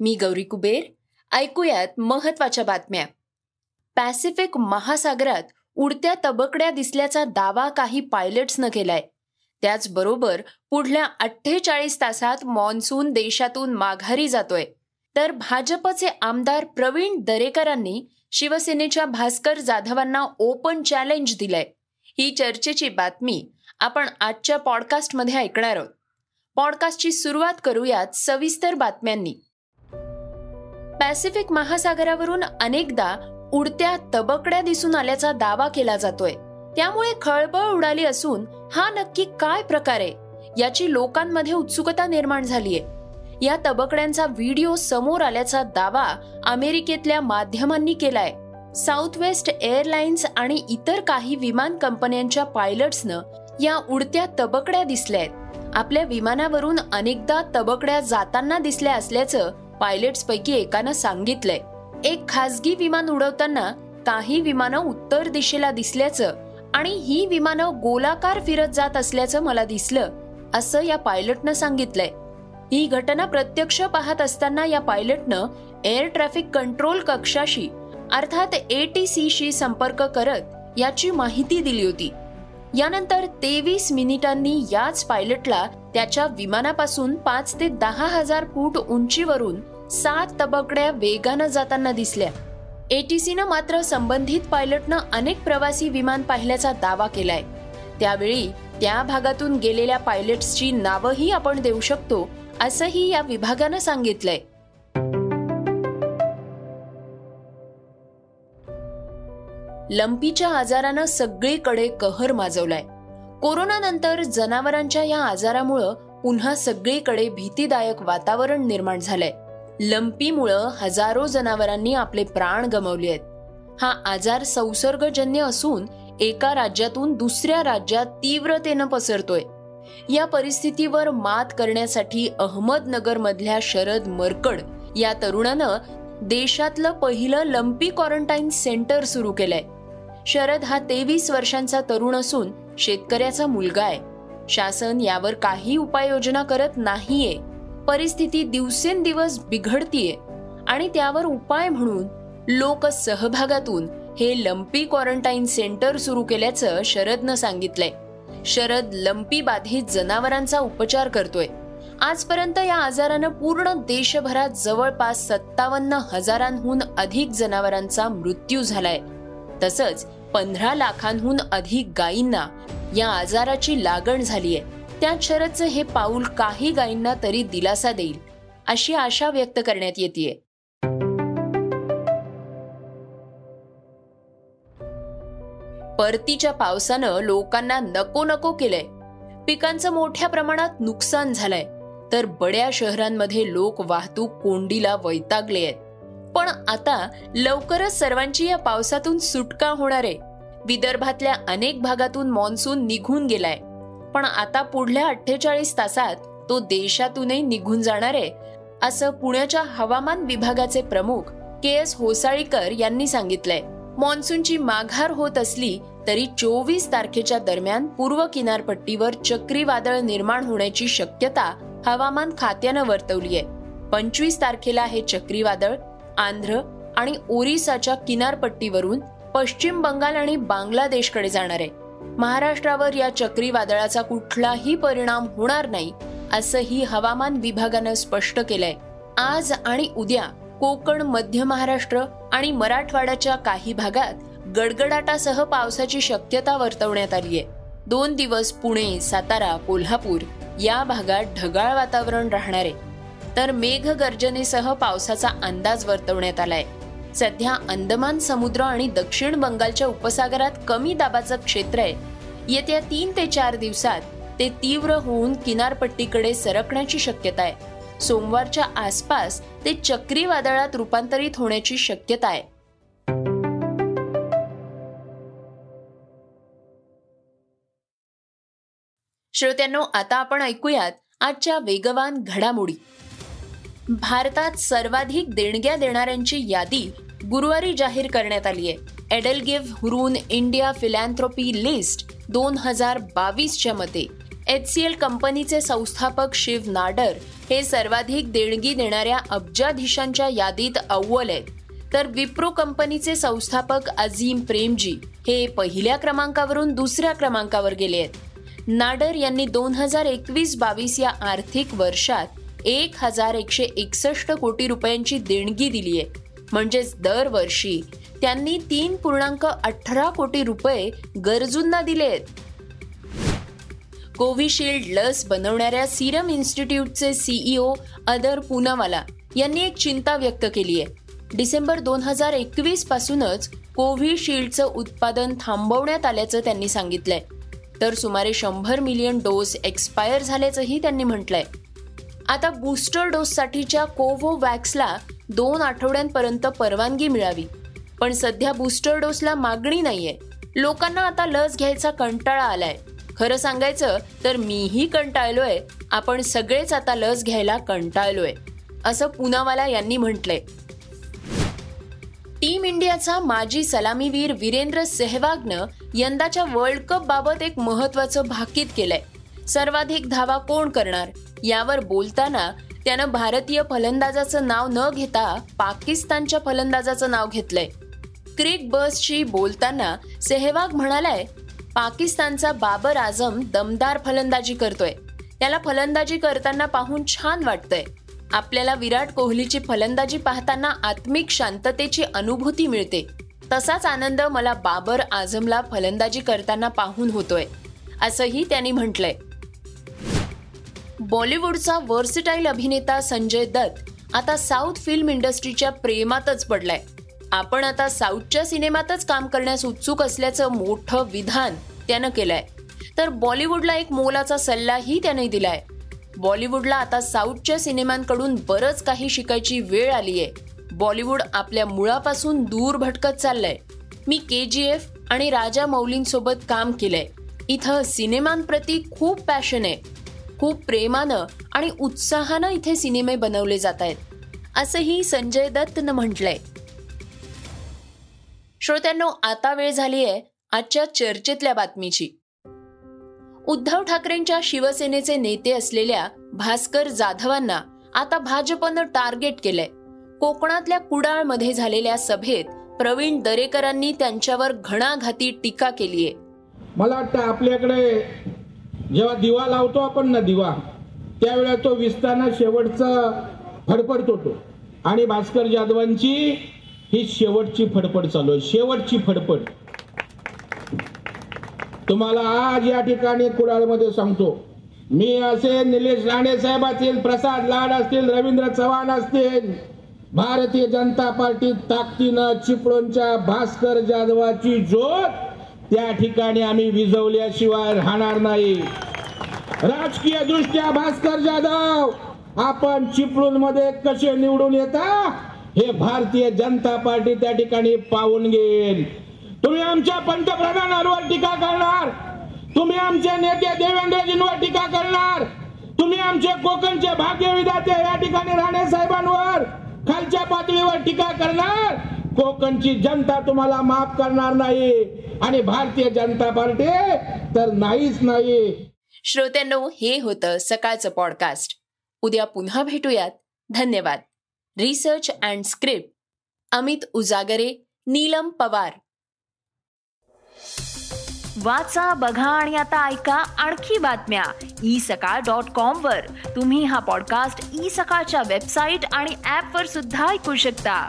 मी गौरी कुबेर. ऐकूयात महत्त्वाच्या बातम्या. पॅसिफिक महासागरात उडत्या तबकड्या दिसल्याचा दावा काही पायलट्सनं केलाय. त्याचबरोबर पुढल्या अठ्ठेचाळीस तासात मॉन्सून देशातून माघारी जातोय. तर भाजपचे आमदार प्रवीण दरेकरांनी शिवसेनेच्या भास्कर जाधवांना ओपन चॅलेंज दिलंय. ही चर्चेची बातमी आपण आजच्या पॉडकास्टमध्ये ऐकणार आहोत. पॉडकास्टची सुरुवात करूयात सविस्तर बातम्यांनी. पॅसिफिक महासागरावरून अनेकदा उडत्या तबकड्या दिसून आल्याचा दावा केला जातोय. त्यामुळे खळबळ उडाली असून हा नक्की काय प्रकार आहे याची लोकांमध्ये उत्सुकता निर्माण झालीय. या तबकड्यांचा व्हिडिओ समोर आल्याचा दावा अमेरिकेतल्या माध्यमांनी केलाय. साऊथ वेस्ट एअरलाइन्स आणि इतर काही विमान कंपन्यांच्या पायलट्सनं या उडत्या तबकड्या दिसल्या आहेत आपल्या विमानावरून अनेकदा तबकड्या जाताना दिसल्या असल्याचं पायलट्सपैकी एकानं सांगितलंय एक खासगी विमान उडवताना काही विमानं उत्तर दिशेला दिसल्याचं आणि ही विमानं गोलाकार फिरत जात असल्याचं मला दिसलं असं या पायलटनं सांगितलंय. ही घटना प्रत्यक्ष पाहत असताना या पायलटनं एअर ट्रॅफिक कंट्रोल कक्षाशी अर्थात एटीसीशी संपर्क करत याची माहिती दिली होती. यानंतर तेवीस मिनिटांनी याच पायलटला त्याच्या विमानापासून पाच ते दहा हजार फूट उंचीवरून सात तबकड्या वेगानं जाताना दिसल्या. एटीसीनं मात्र संबंधित पायलटनं अनेक प्रवासी विमान पाहिल्याचा दावा केलाय. त्यावेळी त्या भागातून गेलेल्या पायलट्सची नावंही आपण देऊ शकतो असंही या विभागानं सांगितलंय. लंपीच्या आजारानं सगळीकडे कहर माजवलाय. कोरोनानंतर जनावरांच्या या आजारामुळं पुन्हा सगळीकडे भीतीदायक वातावरण निर्माण झालंय. लंपीमुळं हजारो जनावरांनी आपले प्राण गमावले आहेत. हा आजार संसर्गजन्य असून एका राज्यातून दुसऱ्या राज्यात तीव्रतेनं पसरतोय. या परिस्थितीवर मात करण्यासाठी अहमदनगर मधल्या शरद मरकड या तरुणानं देशातलं पहिलं लंपी क्वारंटाईन सेंटर सुरू केलंय. शरद हा तेवीस वर्षांचा तरुण असून शेतकऱ्याचा मुलगा आहे. शासन यावर काही उपाययोजना करत नाहीये. परिस्थिती दिवसेंदिवस बिघडतीये आणि त्यावर उपाय म्हणून लोक सहभागातून हे लंपी क्वारंटाईन सेंटर सुरू केल्याचं शरदनं सांगितलंय. शरद लंपी बाधित जनावरांचा उपचार करतोय. आजपर्यंत या आजारानं पूर्ण देशभरात जवळपास सत्तावन्न हजारांहून अधिक जनावरांचा मृत्यू झालाय. तसंच पंधरा लाखांहून अधिक गायींना या आजाराची लागण झालीय. त्यात हे पाऊल काही गायींना तरी दिलासा देईल अशी आशा व्यक्त करण्यात येते परतीच्या पावसानं लोकांना नको नको केलंय. पिकांचं मोठ्या प्रमाणात नुकसान झालंय. तर बड्या शहरांमध्ये लोक वाहतूक कोंडीला वैतागले आहेत. पण आता लवकरच सर्वांची या पावसातून सुटका होणार आहे. विदर्भातल्या अनेक भागातून मॉन्सून निघून गेलाय. पण आता पुढल्या अठ्ठेचाळीस तासात तो देशातूनही निघून जाणार आहे असं पुण्याच्या हवामान विभागाचे प्रमुख के एस होसाळीकर यांनी सांगितलंय. मॉन्सूनची माघार होत असली तरी चोवीस तारखेच्या दरम्यान पूर्व किनारपट्टीवर चक्रीवादळ निर्माण होण्याची शक्यता हवामान खात्यानं वर्तवली आहे पंचवीस तारखेला हे चक्रीवादळ आंध्र आणि ओरिसाच्या किनारपट्टीवरून पश्चिम बंगाल आणि बांगलादेशकडे जाणार आहे. महाराष्ट्रावर या चक्रीवादळाचा कुठलाही परिणाम होणार नाही असंही हवामान विभागानं स्पष्ट केलंय. आज आणि उद्या कोकण मध्य महाराष्ट्र आणि मराठवाड्याच्या काही भागात गडगडाटासह पावसाची शक्यता वर्तवण्यात आली आहे दोन दिवस पुणे सातारा कोल्हापूर या भागात ढगाळ वातावरण राहणार आहे. तर मेघगर्जनेसह पावसाचा अंदाज वर्तवण्यात आलाय. सध्या अंदमान समुद्र आणि दक्षिण बंगालच्या उपसागरात कमी दाबाचं क्षेत्र आहे. येत्या तीन ते चार दिवसात ते तीव्र होऊन किनारपट्टीकडे सरकण्याची शक्यता आहे. सोमवारच्या आसपास ते चक्रीवादळात रूपांतरित होण्याची शक्यता आहे. श्रोत्यांनो आता आपण ऐकूयात आजच्या वेगवान घडामोडी. भारतात सर्वाधिक देणग्या देणाऱ्यांची यादी गुरुवारी जाहीर करण्यात आली आहे EdelGive Hurun India philanthropy list दोन हजार बावीसच्या मते एच सी एल कंपनीचे संस्थापक शिव नाडर हे सर्वाधिक देणगी देणाऱ्या अब्जाधीशांच्या यादीत अव्वल आहेत. तर विप्रो कंपनीचे संस्थापक अझीम प्रेमजी हे पहिल्या क्रमांकावरून दुसऱ्या क्रमांकावर गेले आहेत. नाडर यांनी दोन हजार एकवीस बावीस या आर्थिक वर्षात एक हजार एकशे एकसष्ट कोटी रुपयांची देणगी दिली आहे म्हणजेच दरवर्षी त्यांनी तीन पूर्णांक अठरा कोटी रुपये गरजूंना दिले आहेत. कोविशिल्ड लस बनवणाऱ्या सिरम इन्स्टिट्यूटचे सीईओ अदर पुनावाला यांनी एक चिंता व्यक्त केली आहे. डिसेंबर दोन हजार एकवीस पासूनच कोविशिल्डचं उत्पादन थांबवण्यात आल्याचं त्यांनी सांगितलंय. तर सुमारे शंभर मिलियन डोस एक्सपायर झाल्याचंही त्यांनी म्हटलंय. आता बूस्टर डोससाठीच्या कोवोवॅक्सला दोन आठवड्यांपर्यंत परवानगी मिळावी. पण सध्या बूस्टर डोसला मागणी नाहीये. लोकांना आता लस घ्यायचा कंटाळा आलाय. खरं सांगायचं तर मीही कंटाळलोय. आपण सगळेच आता लस घ्यायला कंटाळलोय असं पुनावाला यांनी म्हटलंय. टीम इंडियाचा माजी सलामीवीर वीरेंद्र सेहवागनं यंदाच्या वर्ल्ड कप बाबत एक महत्वाचं भाकीत केलंय. सर्वाधिक धावा कोण करणार? यावर बोलताना त्यानं भारतीय फलंदाजाचं नाव न घेता पाकिस्तानच्या फलंदाजाचं नाव घेतलंय. क्रिक बसशी बोलताना सेहवाग म्हणालाय पाकिस्तानचा बाबर आझम दमदार फलंदाजी करतोय. त्याला फलंदाजी करताना पाहून छान वाटतंय. आपल्याला विराट कोहलीची फलंदाजी पाहताना आत्मिक शांततेची अनुभूती मिळते. तसाच आनंद मला बाबर आझमला फलंदाजी करताना पाहून होतोय असंही त्यांनी म्हटलंय. बॉलिवूडचा वर्सिटाईल अभिनेता संजय दत्त आता साऊथ फिल्म इंडस्ट्रीच्या प्रेमातच पडलाय. आपण आता साऊथच्या सिनेमातच काम करण्यास उत्सुक असल्याचं मोठं विधान त्यानं केलंय. तर बॉलिवूडला एक मोलाचा सल्लाही त्याने दिलाय. बॉलिवूडला आता साऊथच्या सिनेमांकडून बरंच काही शिकायची वेळ आली आहे बॉलिवूड आपल्या मुळापासून दूर भटकत चाललंय. मी के जी एफ आणि राजा मौलींसोबत काम केलंय. इथं सिनेमांप्रती खूप पॅशन आहे. खूप प्रेमानं आणि उत्साहानं इथे सिनेमे बनवले जात आहेत. असंही संजय दत्तनं म्हटलंय. श्रोत्यांनो आता वेळ झाली आहे आजच्या चर्चेतल्या बातमीची. उद्धव ठाकरेंच्या शिवसेनेचे नेते असलेल्या भास्कर जाधवांना आता भाजपनं टार्गेट केलंय. कोकणातल्या कुडाळमध्ये झालेल्या सभेत प्रवीण दरेकरांनी त्यांच्यावर घणाघाती टीका केलीय. मला वाटतं आपल्याकडे जेव्हा दिवा लावतो आपण ना दिवा त्यावेळेला तो विस्ताना शेवटचा फडफडतो तो आणि भास्कर जाधवांची ही शेवटची फडफड चालू आहे. शेवटची फडफड. तुम्हाला आज या ठिकाणी कुडाळमध्ये सांगतो. मी असे निलेश राणे साहेब असतील प्रसाद लाड असतील रवींद्र चव्हाण असतील भारतीय जनता पार्टी ताकदीनं चिपळूणच्या भास्कर जाधवाची ज्योत त्या ठिकाणी आम्ही विजवल्याशिवाय राहणार नाही. राजकीय दृष्ट्या भास्कर जाधव आपण चिपळूणमध्ये कसे निवडून येता? हे भारतीय जनता पार्टी त्या ठिकाणी पाहून घेईल. तुम्ही आमच्या पंतप्रधानांवर टीका करणार. तुम्ही आमचे नेते देवेंद्रजींवर टीका करणार. तुम्ही आमचे कोकणचे भाग्य विधाते या ठिकाणी राणे साहेबांवर खालच्या पातळीवर टीका करणार. कोकणची जनता तुम्हाला माफ करणार नाही. आणि भारतीय जनता पार्टी तर नाहीच नाही. श्रोत्यांनो हे होतं सकाळचं पॉडकास्ट उद्या पुन्हा भेटूयात. धन्यवाद. Research and script Amit Ujagare Neelam Pawar. वाचा बघा आणि आता ऐका आणखी बातम्या. ई सकाळ डॉट कॉम वर. तुम्ही हा पॉडकास्ट ई सकाळच्या वेबसाईट आणि ऍप वर सुद्धा ऐकू शकता.